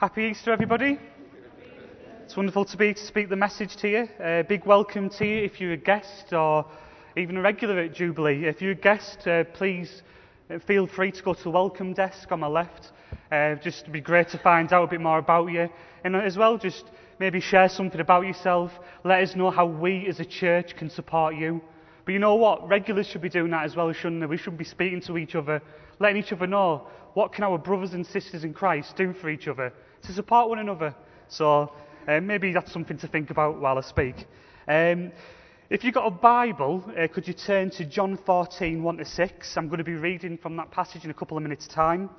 Happy Easter, everybody. It's wonderful to be to speak the message to you. Uh, big welcome to you if you're a guest or even a regular at Jubilee. If you're a guest, uh, please uh, feel free to go to the welcome desk on my left. Uh, just to be great to find out a bit more about you. And as well, just maybe share something about yourself. Let us know how we as a church can support you. But you know what? Regulars should be doing that as well, shouldn't they? We should be speaking to each other, letting each other know what can our brothers and sisters in Christ do for each other to support one another. So uh, maybe that's something to think about while I speak. Um, if you've got a Bible, uh, could you turn to John 14, 1 to 6? I'm going to be reading from that passage in a couple of minutes' time.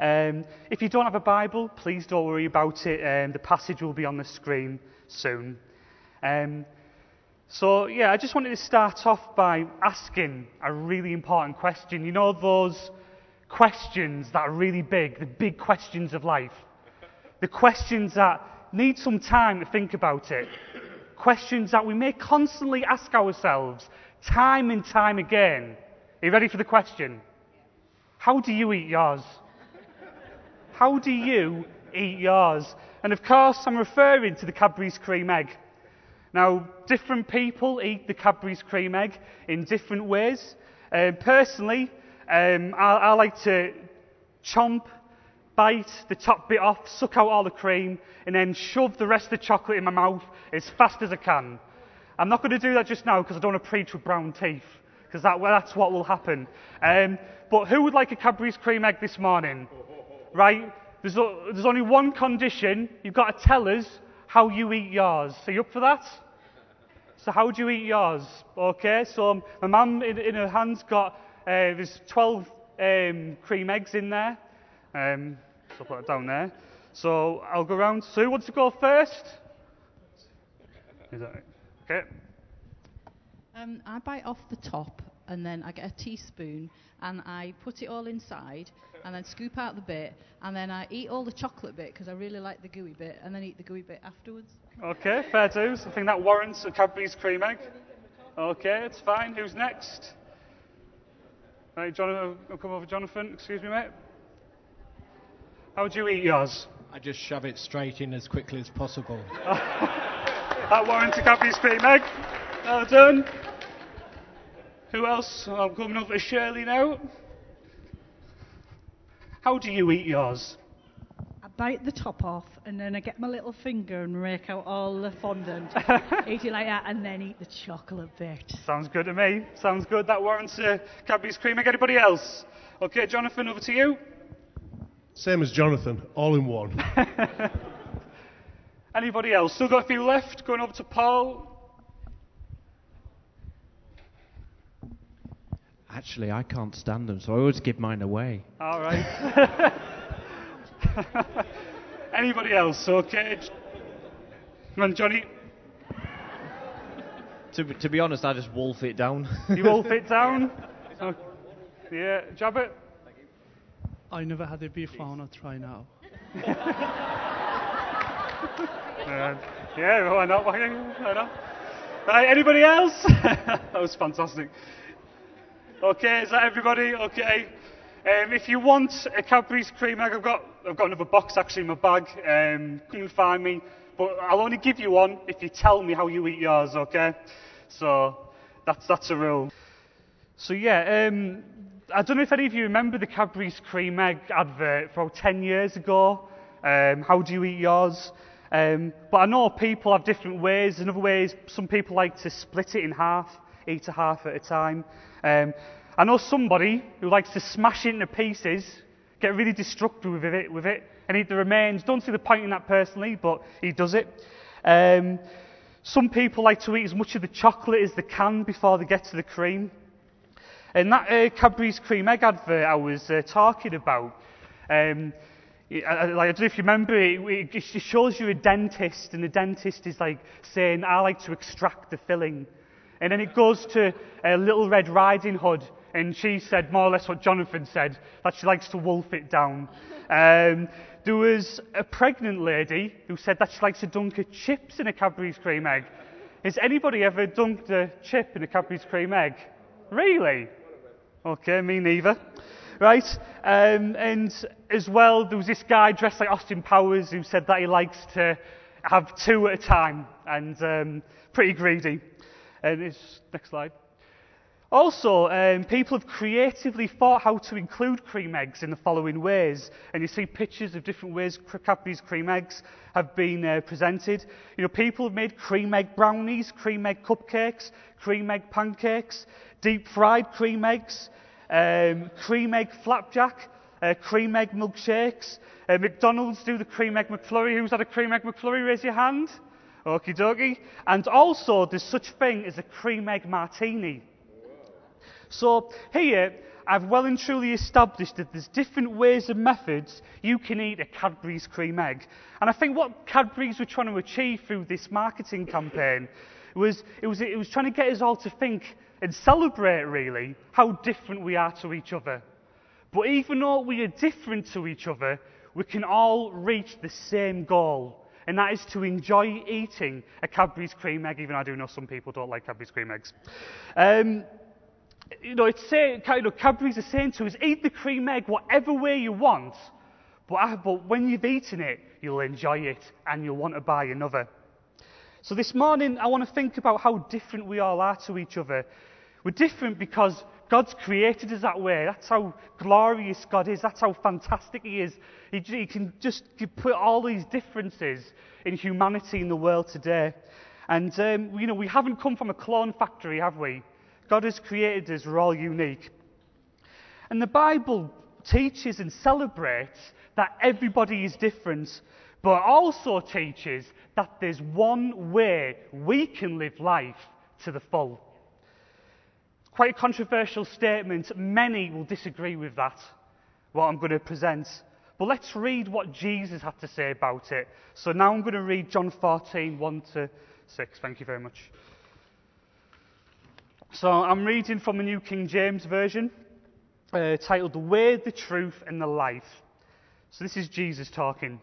Um, if you don't have a Bible, please don't worry about it. Um, the passage will be on the screen soon. Um, so, yeah, I just wanted to start off by asking a really important question. You know, those questions that are really big, the big questions of life, the questions that need some time to think about it, questions that we may constantly ask ourselves time and time again. Are you ready for the question? How do you eat yours? How do you eat yours? And of course, I'm referring to the Cadbury's cream egg. Now, different people eat the Cadbury's cream egg in different ways. Uh, personally, um, I, I like to chomp, bite the top bit off, suck out all the cream, and then shove the rest of the chocolate in my mouth as fast as I can. I'm not going to do that just now because I don't want to preach with brown teeth, because that, well, that's what will happen. Um, but who would like a Cadbury's cream egg this morning? Right? There's, there's only one condition. You've got to tell us how you eat yours. Are you up for that? So how do you eat yours? Okay, so my mum in, in her hand's got, uh, there's 12 um, cream eggs in there. Um, so I'll put it down there. So I'll go around. Sue wants to go first? Is that right? Okay. Um, I bite off the top and then I get a teaspoon and I put it all inside and then scoop out the bit and then I eat all the chocolate bit because I really like the gooey bit and then eat the gooey bit afterwards. Okay, fair dues. I think that warrants a Cadbury's cream egg. Okay, it's fine. Who's next? Right, Jonathan, I'll come over, Jonathan. Excuse me, mate. How do you eat yours? I just shove it straight in as quickly as possible. that warrants a Cadbury's cream egg. Well done. Who else? I'm coming over to Shirley now. How do you eat yours? I bite the top off and then I get my little finger and rake out all the fondant. eat it like that and then eat the chocolate bit. Sounds good to me. Sounds good. That warrants a Cadbury's cream egg. Anybody else? Okay, Jonathan, over to you. Same as Jonathan, all in one. Anybody else? Still got a few left. Going over to Paul. Actually, I can't stand them, so I always give mine away. All right. Anybody else? Okay. Come on, Johnny. To, to be honest, I just wolf it down. You wolf it down? Oh, yeah, Jabbit? I never had it before, I'll try now. Uh, yeah, why not? Why not? Right, anybody else? that was fantastic. Okay, is that everybody? Okay. Um, if you want a Cadbury's cream egg, I've got, I've got another box actually in my bag. Um, come and find me. But I'll only give you one if you tell me how you eat yours, okay? So that's, that's a rule. So yeah, um, I don't know if any of you remember the Cadbury's cream egg advert from 10 years ago. Um, how do you eat yours? Um, but I know people have different ways. In other ways, some people like to split it in half, eat a half at a time. Um, I know somebody who likes to smash it into pieces, get really destructive with it, with it, and eat the remains. Don't see the point in that personally, but he does it. Um, some people like to eat as much of the chocolate as they can before they get to the cream. And that uh, Cadbury's cream egg advert I was uh, talking about, um, I, I, like, I don't know if you remember it, it, it shows you a dentist, and the dentist is like saying, I like to extract the filling. And then it goes to uh, Little Red Riding Hood, and she said more or less what Jonathan said, that she likes to wolf it down. Um, there was a pregnant lady who said that she likes to dunk her chips in a Cadbury's cream egg. Has anybody ever dunked a chip in a Cadbury's cream egg? Really? Okay, me neither. right? Um, and as well, there was this guy dressed like Austin Powers who said that he likes to have two at a time and um, pretty greedy. And it's, next slide. Also, um, people have creatively thought how to include cream eggs in the following ways. And you see pictures of different ways Cadbury's cream eggs have been uh, presented. You know, people have made cream egg brownies, cream egg cupcakes, cream egg pancakes, deep fried cream eggs, um, cream egg flapjack, uh, cream egg milkshakes. Uh, McDonald's do the cream egg McFlurry. Who's had a cream egg McFlurry? Raise your hand. Okie dokie. And also, there's such thing as a cream egg martini. So here, I've well and truly established that there's different ways and methods you can eat a Cadbury's cream egg. And I think what Cadbury's were trying to achieve through this marketing campaign was it was, it was trying to get us all to think and celebrate, really, how different we are to each other. But even though we are different to each other, we can all reach the same goal. And that is to enjoy eating a Cadbury's cream egg, even though I do know some people don't like Cadbury's cream eggs. Um, you know, it's you know, Cadbury's are saying to us, eat the cream egg whatever way you want, but, ah, but when you've eaten it, you'll enjoy it and you'll want to buy another. So this morning, I want to think about how different we all are to each other. We're different because God's created us that way. That's how glorious God is. That's how fantastic He is. He, he can just put all these differences in humanity in the world today. And, um, you know, we haven't come from a clone factory, have we? God has created us, we're all unique. And the Bible teaches and celebrates that everybody is different, but also teaches that there's one way we can live life to the full. Quite a controversial statement. Many will disagree with that, what I'm going to present. But let's read what Jesus had to say about it. So now I'm going to read John 14, 1 to 6. Thank you very much. So I'm reading from the New King James Version, uh, titled The Way, the Truth, and the Life. So this is Jesus talking.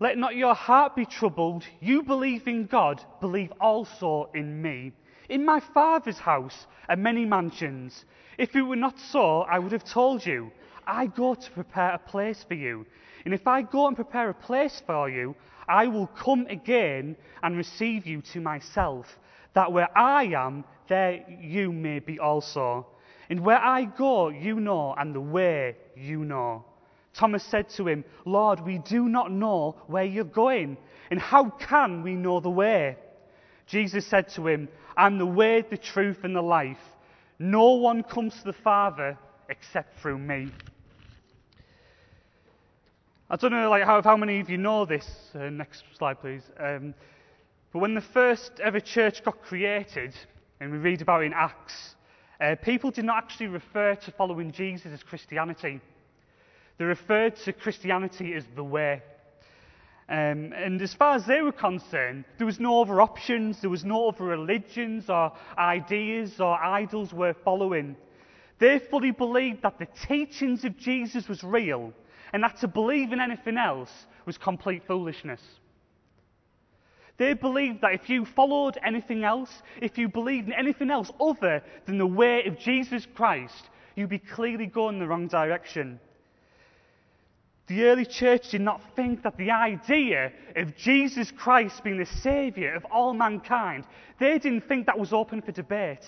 Let not your heart be troubled. You believe in God, believe also in me. In my Father's house are many mansions. If it were not so, I would have told you. I go to prepare a place for you. And if I go and prepare a place for you, I will come again and receive you to myself, that where I am, there you may be also. And where I go, you know, and the way you know. Thomas said to him, Lord, we do not know where you're going, and how can we know the way? Jesus said to him, I'm the way, the truth, and the life. No one comes to the Father except through me. I don't know like, how, how many of you know this. Uh, next slide, please. Um, but when the first ever church got created, and we read about it in Acts, uh, people did not actually refer to following Jesus as Christianity. They referred to Christianity as the way. Um, and as far as they were concerned, there was no other options, there was no other religions or ideas or idols worth following. They fully believed that the teachings of Jesus was real and that to believe in anything else was complete foolishness. They believed that if you followed anything else, if you believed in anything else other than the way of Jesus Christ, you'd be clearly going the wrong direction. The early church did not think that the idea of Jesus Christ being the Saviour of all mankind, they didn't think that was open for debate.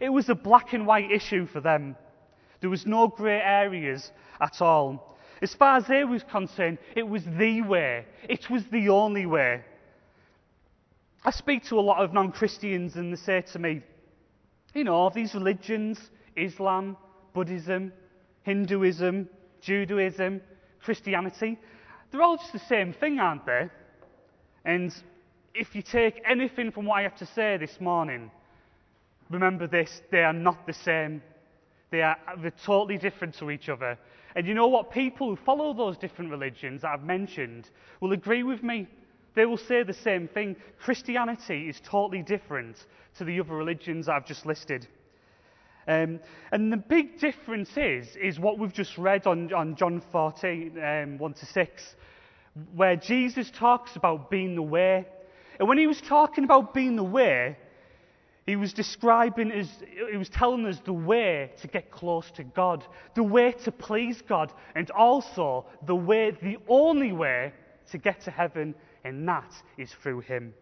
It was a black and white issue for them. There was no grey areas at all. As far as they were concerned, it was the way. It was the only way. I speak to a lot of non Christians and they say to me, you know, these religions, Islam, Buddhism, Hinduism, Judaism, Christianity, they're all just the same thing, aren't they? And if you take anything from what I have to say this morning, remember this they are not the same. They are they're totally different to each other. And you know what? People who follow those different religions that I've mentioned will agree with me. They will say the same thing. Christianity is totally different to the other religions I've just listed. Um, and the big difference is, is what we've just read on, on John 14, um, 1 to 6, where Jesus talks about being the way. And when he was talking about being the way, He was describing as, he was telling us the way to get close to God, the way to please God, and also the way, the only way to get to heaven, and that is through Him.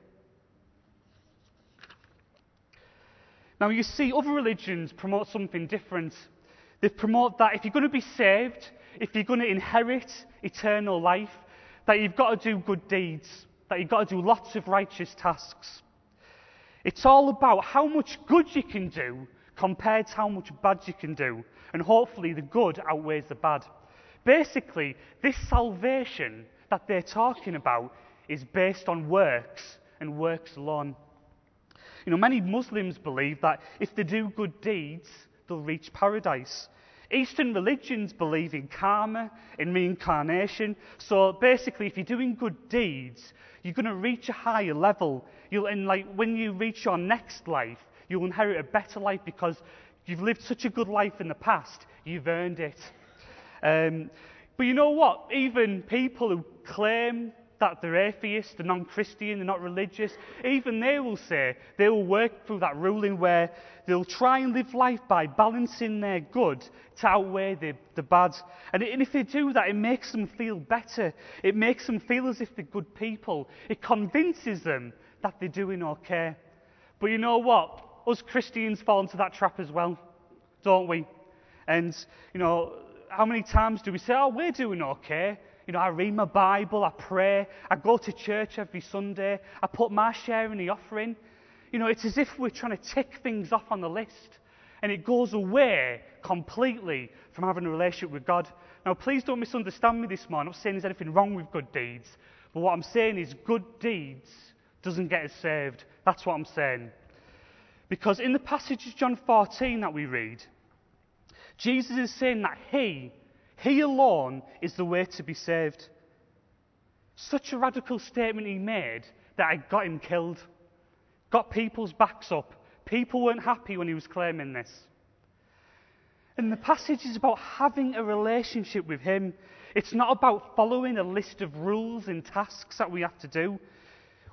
Now, you see, other religions promote something different. They promote that if you're going to be saved, if you're going to inherit eternal life, that you've got to do good deeds, that you've got to do lots of righteous tasks. It's all about how much good you can do compared to how much bad you can do. And hopefully, the good outweighs the bad. Basically, this salvation that they're talking about is based on works and works alone. You know, many Muslims believe that if they do good deeds, they'll reach paradise. Eastern religions believe in karma, in reincarnation. So basically, if you're doing good deeds, you're going to reach a higher level. You'll, and like when you reach your next life, you'll inherit a better life because you've lived such a good life in the past. You've earned it. Um, but you know what? Even people who claim that they're atheist, they're non Christian, they're not religious, even they will say they will work through that ruling where they'll try and live life by balancing their good to outweigh the, the bad. And, and if they do that, it makes them feel better. It makes them feel as if they're good people. It convinces them that they're doing okay. But you know what? Us Christians fall into that trap as well, don't we? And, you know, how many times do we say, oh, we're doing okay? You know, I read my Bible, I pray, I go to church every Sunday, I put my share in the offering. You know, it's as if we're trying to tick things off on the list. And it goes away completely from having a relationship with God. Now, please don't misunderstand me this morning. I'm not saying there's anything wrong with good deeds. But what I'm saying is good deeds doesn't get us saved. That's what I'm saying. Because in the passage of John 14 that we read, Jesus is saying that He he alone is the way to be saved. Such a radical statement he made that I got him killed. Got people's backs up. People weren't happy when he was claiming this. And the passage is about having a relationship with him. It's not about following a list of rules and tasks that we have to do.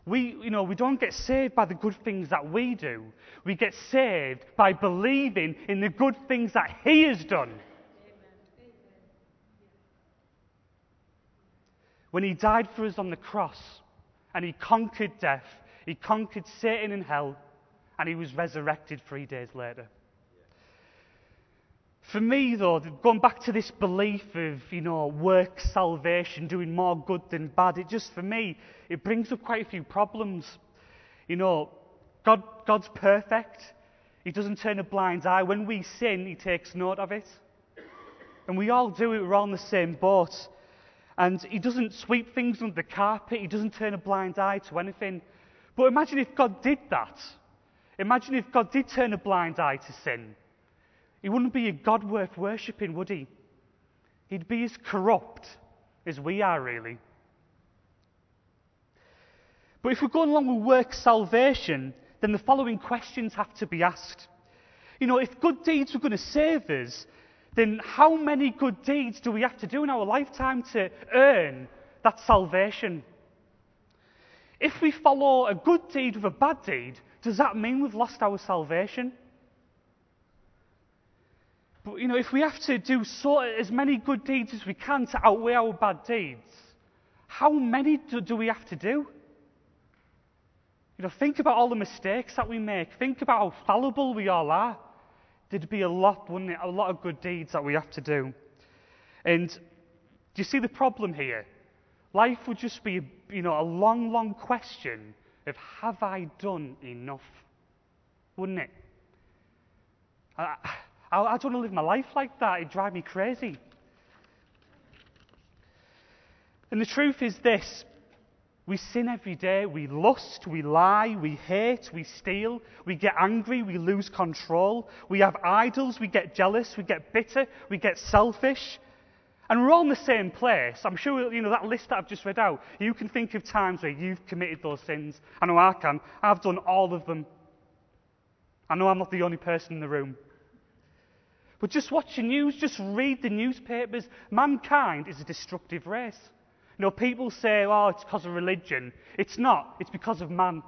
We, you know, we don't get saved by the good things that we do. We get saved by believing in the good things that he has done. When he died for us on the cross and he conquered death, he conquered Satan and hell, and he was resurrected three days later. For me, though, going back to this belief of, you know, work salvation, doing more good than bad, it just, for me, it brings up quite a few problems. You know, God, God's perfect. He doesn't turn a blind eye. When we sin, He takes note of it. And we all do it, we're all in the same boat. And he doesn't sweep things under the carpet, he doesn't turn a blind eye to anything. But imagine if God did that. Imagine if God did turn a blind eye to sin. He wouldn't be a God worth worshipping, would he? He'd be as corrupt as we are, really. But if we're going along with work salvation, then the following questions have to be asked. You know, if good deeds were going to save us, then how many good deeds do we have to do in our lifetime to earn that salvation? If we follow a good deed with a bad deed, does that mean we've lost our salvation? But you know, if we have to do so, as many good deeds as we can to outweigh our bad deeds, how many do, do we have to do? You know, think about all the mistakes that we make. Think about how fallible we all are there'd be a lot, wouldn't it? A lot of good deeds that we have to do. And do you see the problem here? Life would just be, you know, a long, long question of have I done enough? Wouldn't it? I, I, I don't want to live my life like that. It'd drive me crazy. And the truth is this we sin every day. We lust, we lie, we hate, we steal, we get angry, we lose control. We have idols, we get jealous, we get bitter, we get selfish. And we're all in the same place. I'm sure, you know, that list that I've just read out, you can think of times where you've committed those sins. I know I can. I've done all of them. I know I'm not the only person in the room. But just watch the news, just read the newspapers. Mankind is a destructive race. You know, people say, oh, it's because of religion. It's not, it's because of man.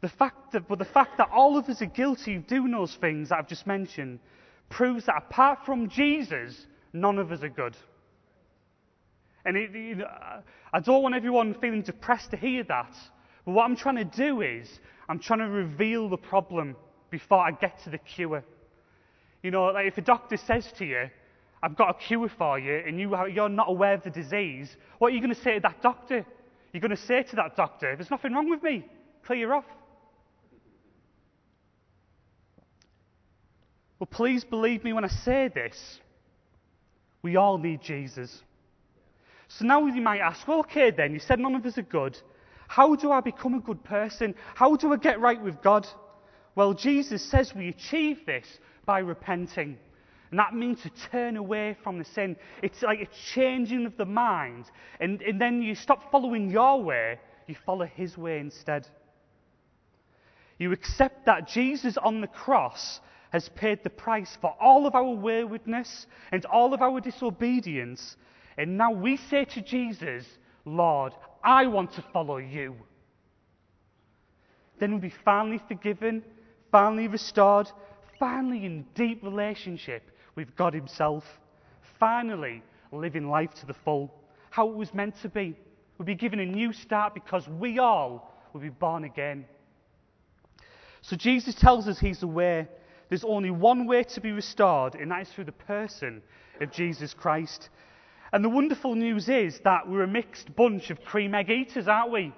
The fact that, but the fact that all of us are guilty of doing those things that I've just mentioned proves that apart from Jesus, none of us are good. And it, I don't want everyone feeling depressed to hear that. But what I'm trying to do is, I'm trying to reveal the problem before I get to the cure. You know, like if a doctor says to you, I've got a cure for you, and you, you're not aware of the disease, what are you going to say to that doctor? You're going to say to that doctor, There's nothing wrong with me, clear off. Well, please believe me when I say this. We all need Jesus. So now you might ask, well, okay then, you said none of us are good. How do I become a good person? How do I get right with God? Well, Jesus says we achieve this by repenting. And that means to turn away from the sin. It's like a changing of the mind. And, and then you stop following your way, you follow his way instead. You accept that Jesus on the cross has paid the price for all of our waywardness and all of our disobedience. And now we say to Jesus, Lord, I want to follow you. Then we'll be finally forgiven, finally restored, finally in deep relationship with God Himself, finally living life to the full, how it was meant to be. We'll be given a new start because we all will be born again. So Jesus tells us He's the way. There's only one way to be restored, and that is through the person of Jesus Christ. And the wonderful news is that we're a mixed bunch of cream egg eaters, aren't we?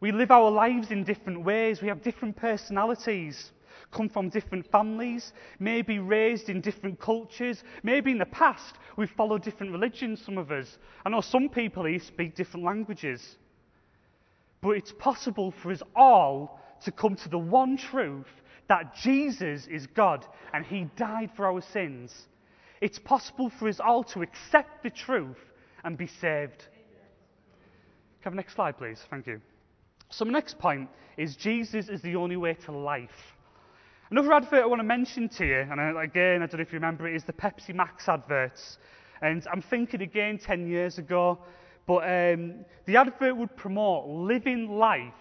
We live our lives in different ways. We have different personalities, come from different families, maybe raised in different cultures. Maybe in the past we've followed different religions, some of us. I know some people here speak different languages. But it's possible for us all to come to the one truth that Jesus is God and He died for our sins it's possible for us all to accept the truth and be saved. Can I have the next slide, please? Thank you. So, my next point is Jesus is the only way to life. Another advert I want to mention to you, and again, I don't know if you remember it, is the Pepsi Max adverts. And I'm thinking again 10 years ago, but um, the advert would promote living life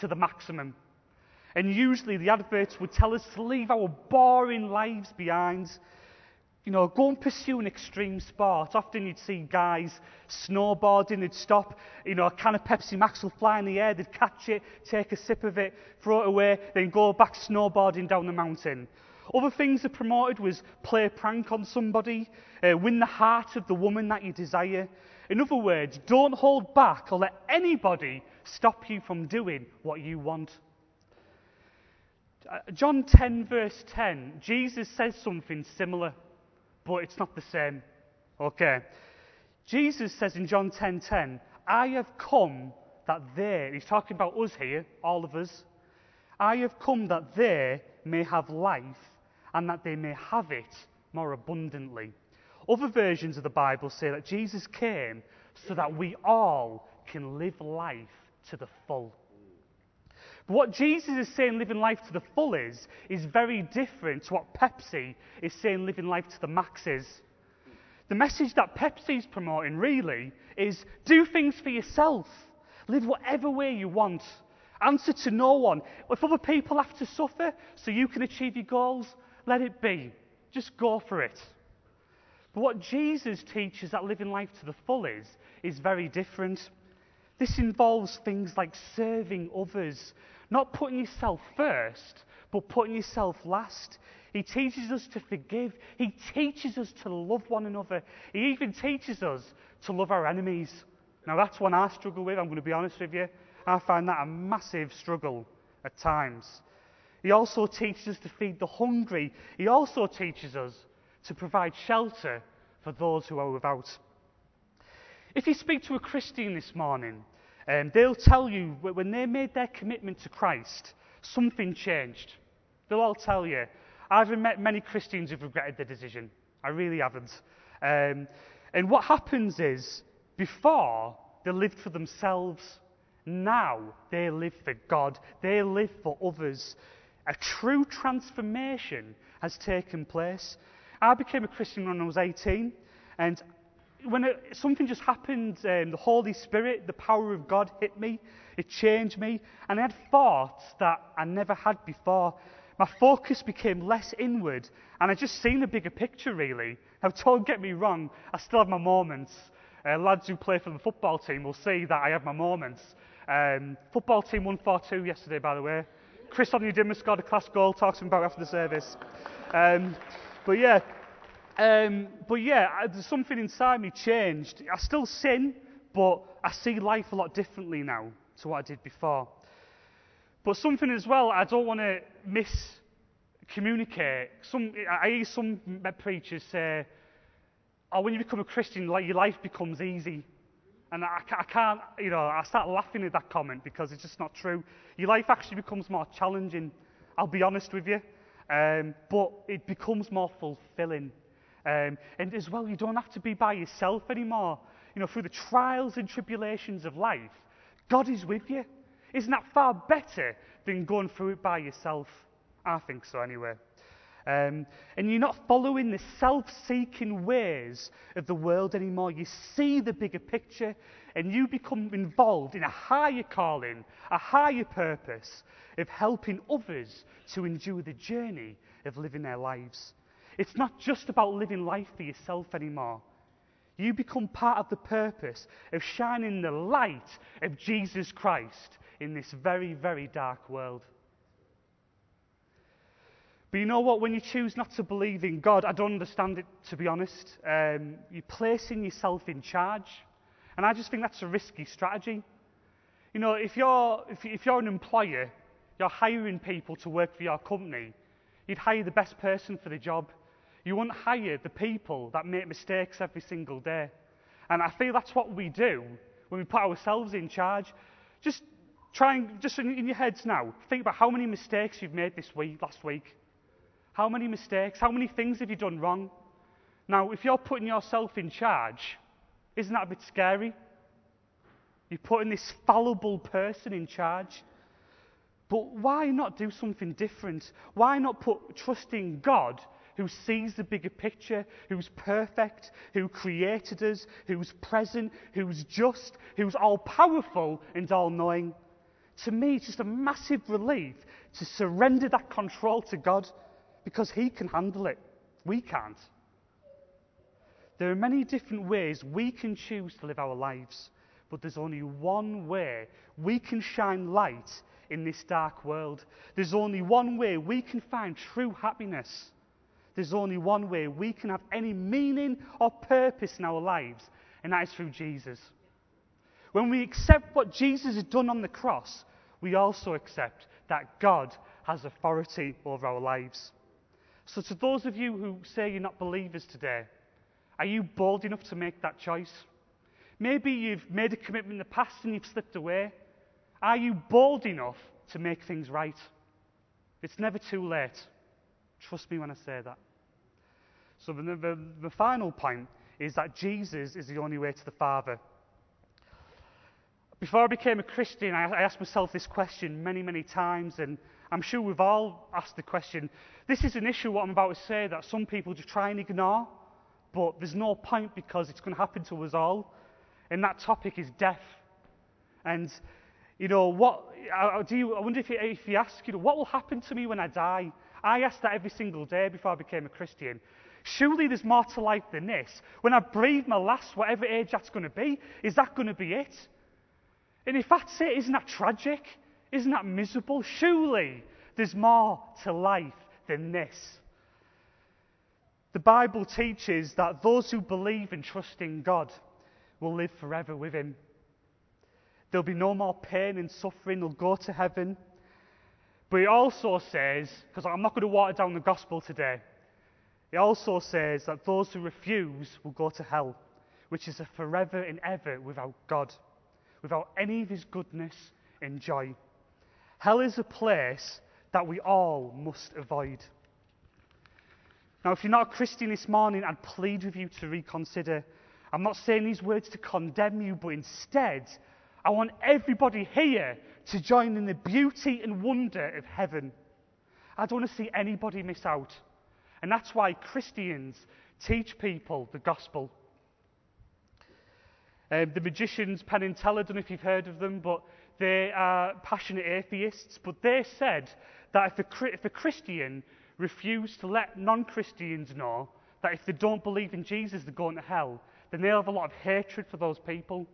to the maximum. And usually the adverts would tell us to leave our boring lives behind you know, go and pursue an extreme sport. Often you'd see guys snowboarding, they'd stop, you know, a can of Pepsi Max will fly in the air, they'd catch it, take a sip of it, throw it away, then go back snowboarding down the mountain. Other things that promoted was play a prank on somebody, uh, win the heart of the woman that you desire. In other words, don't hold back or let anybody stop you from doing what you want. Uh, John 10, verse 10, Jesus says something similar but it's not the same. Okay. Jesus says in John 10:10, 10, 10, "I have come that they," he's talking about us here, all of us, "I have come that they may have life and that they may have it more abundantly." Other versions of the Bible say that Jesus came so that we all can live life to the full. But what Jesus is saying living life to the full is, is very different to what Pepsi is saying living life to the max is. The message that Pepsi is promoting really is do things for yourself. Live whatever way you want. Answer to no one. If other people have to suffer so you can achieve your goals, let it be. Just go for it. But what Jesus teaches that living life to the full is, is very different. This involves things like serving others, not putting yourself first, but putting yourself last. He teaches us to forgive. He teaches us to love one another. He even teaches us to love our enemies. Now, that's one I struggle with, I'm going to be honest with you. I find that a massive struggle at times. He also teaches us to feed the hungry. He also teaches us to provide shelter for those who are without. If you speak to a Christian this morning um, they'll tell you when they made their commitment to Christ, something changed. They'll all tell you. I haven't met many Christians who've regretted their decision. I really haven't. Um, and what happens is, before, they lived for themselves. Now, they live for God. They live for others. A true transformation has taken place. I became a Christian when I was 18, and when it, something just happened, um, the Holy Spirit, the power of God hit me. It changed me. And I had thoughts that I never had before. My focus became less inward, and I just seen a bigger picture, really. Now, don't get me wrong, I still have my moments. Uh, lads who play for the football team will see that I have my moments. Um, football team won 4 2 yesterday, by the way. Chris Onyedinma scored a class goal, talks about after the service. Um, but yeah, um, but yeah, there's something inside me changed. I still sin, but I see life a lot differently now to what I did before. But something as well, I don't want to miscommunicate. Some, I hear some preachers say, oh, when you become a Christian, like, your life becomes easy. And I, I can't, you know, I start laughing at that comment because it's just not true. Your life actually becomes more challenging, I'll be honest with you. Um, but it becomes more fulfilling. Um, and as well, you don't have to be by yourself anymore. You know, through the trials and tribulations of life, God is with you. Isn't that far better than going through it by yourself? I think so, anyway. Um, and you're not following the self seeking ways of the world anymore. You see the bigger picture and you become involved in a higher calling, a higher purpose of helping others to endure the journey of living their lives. It's not just about living life for yourself anymore. You become part of the purpose of shining the light of Jesus Christ in this very, very dark world. But you know what? When you choose not to believe in God, I don't understand it, to be honest. Um, you're placing yourself in charge. And I just think that's a risky strategy. You know, if you're, if, if you're an employer, you're hiring people to work for your company, you'd hire the best person for the job. You wouldn't hire the people that make mistakes every single day. And I feel that's what we do when we put ourselves in charge. Just try and, just in, in your heads now, think about how many mistakes you've made this week, last week. How many mistakes? How many things have you done wrong? Now, if you're putting yourself in charge, isn't that a bit scary? You're putting this fallible person in charge. But why not do something different? Why not put trusting God who sees the bigger picture, who's perfect, who created us, who's present, who's just, who's all powerful and all knowing? To me, it's just a massive relief to surrender that control to God because He can handle it. We can't. There are many different ways we can choose to live our lives, but there's only one way we can shine light in this dark world. There's only one way we can find true happiness. There's only one way we can have any meaning or purpose in our lives, and that is through Jesus. When we accept what Jesus has done on the cross, we also accept that God has authority over our lives. So, to those of you who say you're not believers today, are you bold enough to make that choice? Maybe you've made a commitment in the past and you've slipped away. Are you bold enough to make things right? It's never too late. Trust me when I say that. So, the, the, the final point is that Jesus is the only way to the Father. Before I became a Christian, I, I asked myself this question many, many times, and I'm sure we've all asked the question. This is an issue, what I'm about to say, that some people just try and ignore but there's no point because it's going to happen to us all. And that topic is death. And, you know, what, do you, I wonder if you, if you ask, you know, what will happen to me when I die? I ask that every single day before I became a Christian. Surely there's more to life than this. When I breathe my last, whatever age that's going to be, is that going to be it? And if that's it, isn't that tragic? Isn't that miserable? Surely there's more to life than this. The Bible teaches that those who believe and trust in God will live forever with Him. There'll be no more pain and suffering, they'll go to heaven. But he also says, because I'm not going to water down the gospel today, he also says that those who refuse will go to hell, which is a forever and ever without God, without any of His goodness and joy. Hell is a place that we all must avoid. Now, if you're not a Christian this morning, I'd plead with you to reconsider. I'm not saying these words to condemn you, but instead, I want everybody here to join in the beauty and wonder of heaven. I don't want to see anybody miss out. And that's why Christians teach people the gospel. Um, the magicians, Penn and Teller, I don't know if you've heard of them, but they are passionate atheists. But they said that if a, if a Christian refused to let non Christians know that if they don't believe in Jesus, they're going to hell, then they'll have a lot of hatred for those people.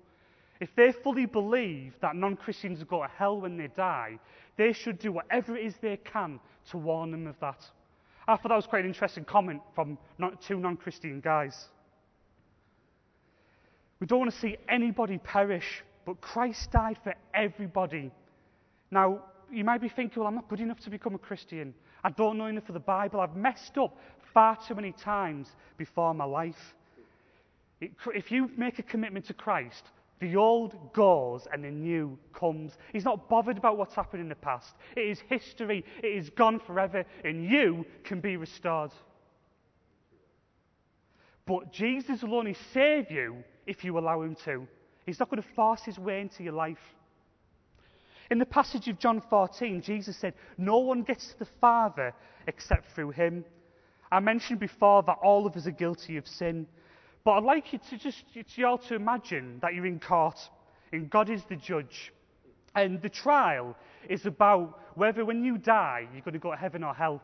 If they fully believe that non Christians will go to hell when they die, they should do whatever it is they can to warn them of that. I thought that was quite an interesting comment from two non Christian guys. We don't want to see anybody perish, but Christ died for everybody. Now, you might be thinking, well, I'm not good enough to become a Christian. I don't know enough of the Bible. I've messed up far too many times before my life. If you make a commitment to Christ, the old goes and the new comes. He's not bothered about what's happened in the past. It is history, it is gone forever, and you can be restored. But Jesus will only save you if you allow him to. He's not going to force his way into your life. In the passage of John 14, Jesus said, No one gets to the Father except through him. I mentioned before that all of us are guilty of sin. But I'd like you to just, you all to imagine that you're in court and God is the judge. And the trial is about whether when you die, you're going to go to heaven or hell.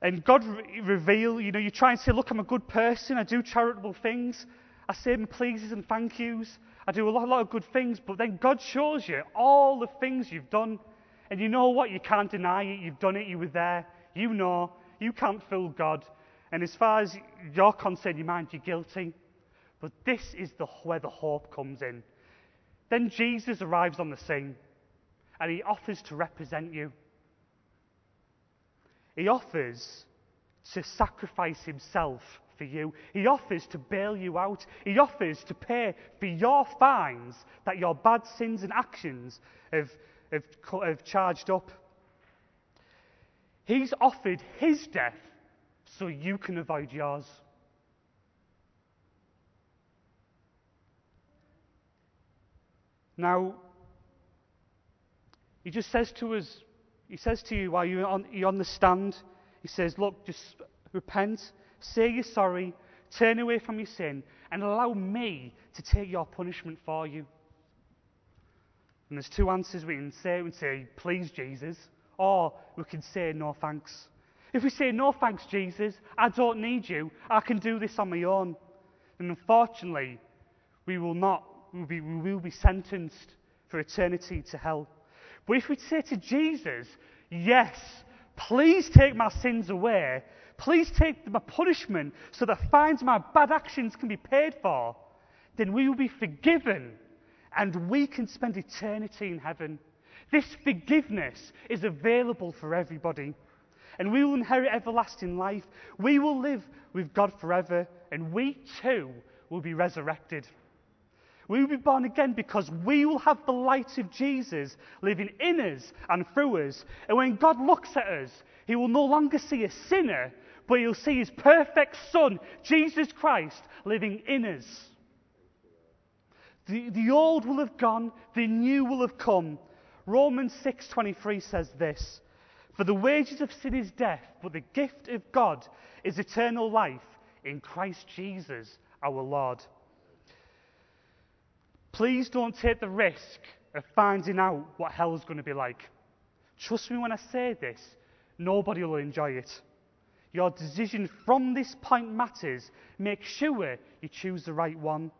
And God re- reveal, you know, you try and say, look, I'm a good person. I do charitable things. I say pleases and thank yous. I do a lot, a lot of good things. But then God shows you all the things you've done. And you know what? You can't deny it. You've done it. You were there. You know. You can't fool God. And as far as you're concerned, you mind you're guilty. But this is the, where the hope comes in. Then Jesus arrives on the scene and he offers to represent you. He offers to sacrifice himself for you. He offers to bail you out. He offers to pay for your fines that your bad sins and actions have, have, have charged up. He's offered his death so you can avoid yours. Now, he just says to us, he says to you while you're on, you're on the stand, he says, Look, just repent, say you're sorry, turn away from your sin, and allow me to take your punishment for you. And there's two answers we can say. We can say, Please, Jesus, or we can say, No thanks. If we say, No thanks, Jesus, I don't need you, I can do this on my own, then unfortunately, we will not, we will be, we will be sentenced for eternity to hell. But if we say to Jesus, Yes, please take my sins away, please take my punishment so that fines my bad actions can be paid for, then we will be forgiven and we can spend eternity in heaven. This forgiveness is available for everybody. And we will inherit everlasting life. We will live with God forever, and we too will be resurrected. We will be born again because we will have the light of Jesus living in us and through us. And when God looks at us, he will no longer see a sinner, but he'll see his perfect Son, Jesus Christ, living in us. The, the old will have gone, the new will have come. Romans 6:23 says this: For the wages of sin is death, but the gift of God is eternal life in Christ Jesus our Lord. Please don't take the risk of finding out what hell is going to be like. Trust me when I say this, nobody will enjoy it. Your decision from this point matters. Make sure you choose the right one.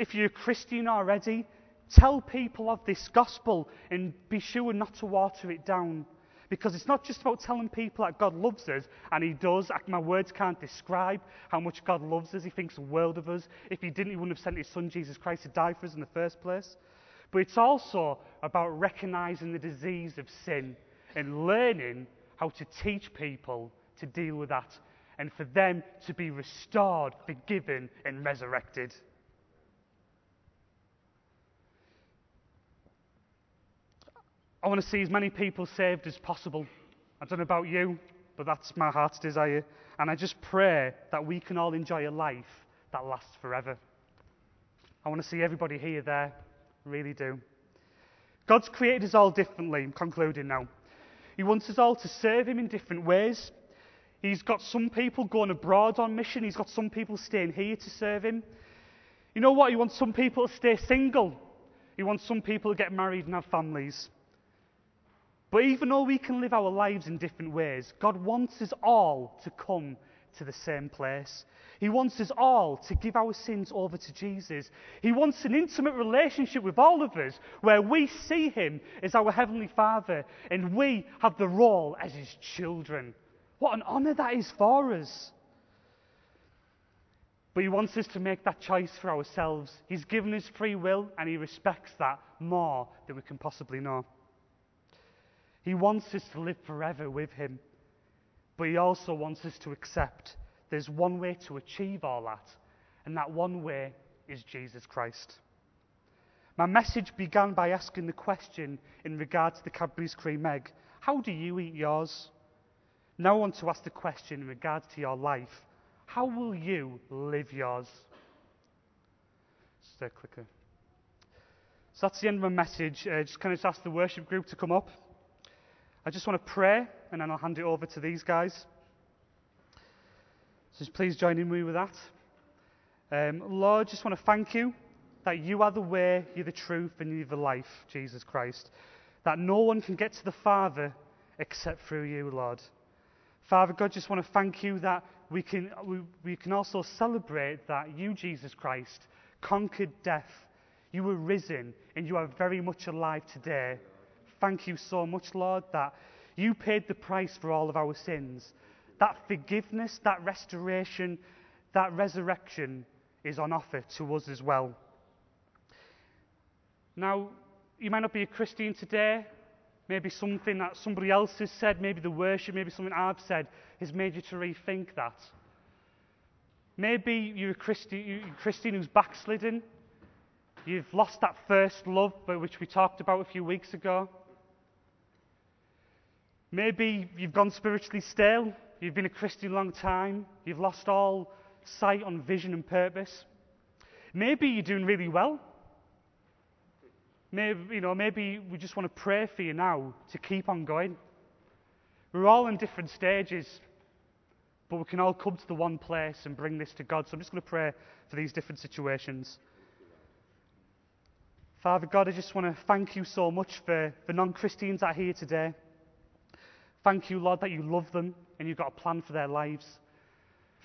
If you're a Christian already, tell people of this gospel and be sure not to water it down. Because it's not just about telling people that God loves us, and He does. My words can't describe how much God loves us. He thinks the world of us. If He didn't, He wouldn't have sent His Son, Jesus Christ, to die for us in the first place. But it's also about recognizing the disease of sin and learning how to teach people to deal with that and for them to be restored, forgiven, and resurrected. I want to see as many people saved as possible. I don't know about you, but that's my heart's desire. And I just pray that we can all enjoy a life that lasts forever. I want to see everybody here there. Really do. God's created us all differently. I'm concluding now. He wants us all to serve Him in different ways. He's got some people going abroad on mission, He's got some people staying here to serve Him. You know what? He wants some people to stay single. He wants some people to get married and have families. But even though we can live our lives in different ways, God wants us all to come to the same place. He wants us all to give our sins over to Jesus. He wants an intimate relationship with all of us where we see Him as our Heavenly Father and we have the role as His children. What an honour that is for us. But He wants us to make that choice for ourselves. He's given us free will and He respects that more than we can possibly know. He wants us to live forever with Him. But He also wants us to accept there's one way to achieve all that, and that one way is Jesus Christ. My message began by asking the question in regard to the Cadbury's Cream Egg How do you eat yours? Now I want to ask the question in regards to your life How will you live yours? Just a clicker. So that's the end of my message. Uh, just kind of ask the worship group to come up. I just want to pray and then I'll hand it over to these guys. So please join in me with that. Um, Lord, just want to thank you that you are the way, you're the truth, and you're the life, Jesus Christ. That no one can get to the Father except through you, Lord. Father God, just want to thank you that we can, we, we can also celebrate that you, Jesus Christ, conquered death. You were risen and you are very much alive today. Thank you so much, Lord, that you paid the price for all of our sins. That forgiveness, that restoration, that resurrection is on offer to us as well. Now, you might not be a Christian today. Maybe something that somebody else has said, maybe the worship, maybe something I've said has made you to rethink that. Maybe you're a Christian, you're a Christian who's backslidden. You've lost that first love, which we talked about a few weeks ago. Maybe you've gone spiritually stale. You've been a Christian a long time. You've lost all sight on vision and purpose. Maybe you're doing really well. Maybe, you know, maybe we just want to pray for you now to keep on going. We're all in different stages, but we can all come to the one place and bring this to God. So I'm just going to pray for these different situations. Father God, I just want to thank you so much for the non Christians that are here today. Thank you, Lord, that you love them and you've got a plan for their lives.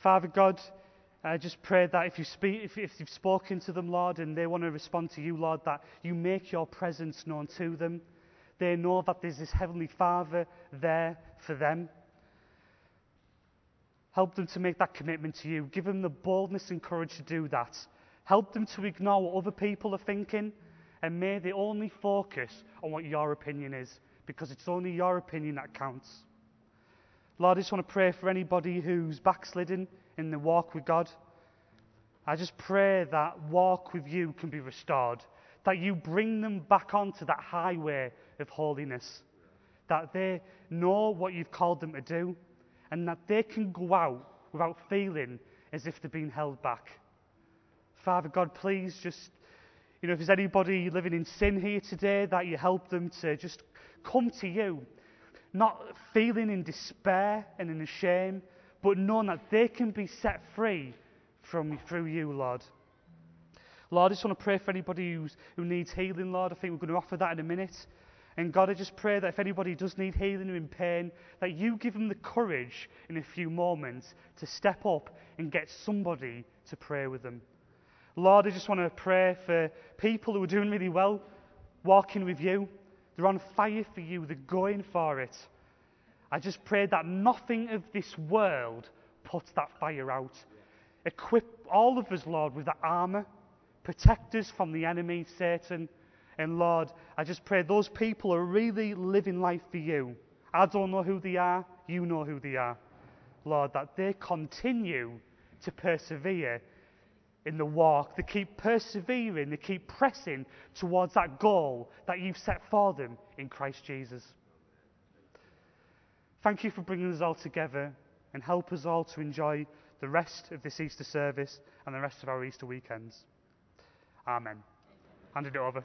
Father God, I just pray that if, you speak, if, if you've spoken to them, Lord, and they want to respond to you, Lord, that you make your presence known to them. They know that there's this Heavenly Father there for them. Help them to make that commitment to you. Give them the boldness and courage to do that. Help them to ignore what other people are thinking, and may they only focus on what your opinion is, because it's only your opinion that counts. Lord, I just want to pray for anybody who's backslidden in the walk with God. I just pray that walk with you can be restored, that you bring them back onto that highway of holiness, that they know what you've called them to do, and that they can go out without feeling as if they're being held back. Father God, please just, you know, if there's anybody living in sin here today, that you help them to just come to you, not feeling in despair and in shame, but knowing that they can be set free from through you, Lord. Lord, I just want to pray for anybody who's, who needs healing, Lord. I think we're going to offer that in a minute. And God, I just pray that if anybody does need healing or in pain, that you give them the courage in a few moments to step up and get somebody to pray with them. Lord, I just want to pray for people who are doing really well, walking with you. They're on fire for you, they're going for it. I just pray that nothing of this world puts that fire out. Equip all of us, Lord, with that armour. Protect us from the enemy, Satan. And Lord, I just pray those people are really living life for you. I don't know who they are, you know who they are. Lord, that they continue to persevere in the walk. They keep persevering, they keep pressing towards that goal that you've set for them in Christ Jesus. Thank you for bringing us all together and help us all to enjoy the rest of this Easter service and the rest of our Easter weekends. Amen. Handed it over.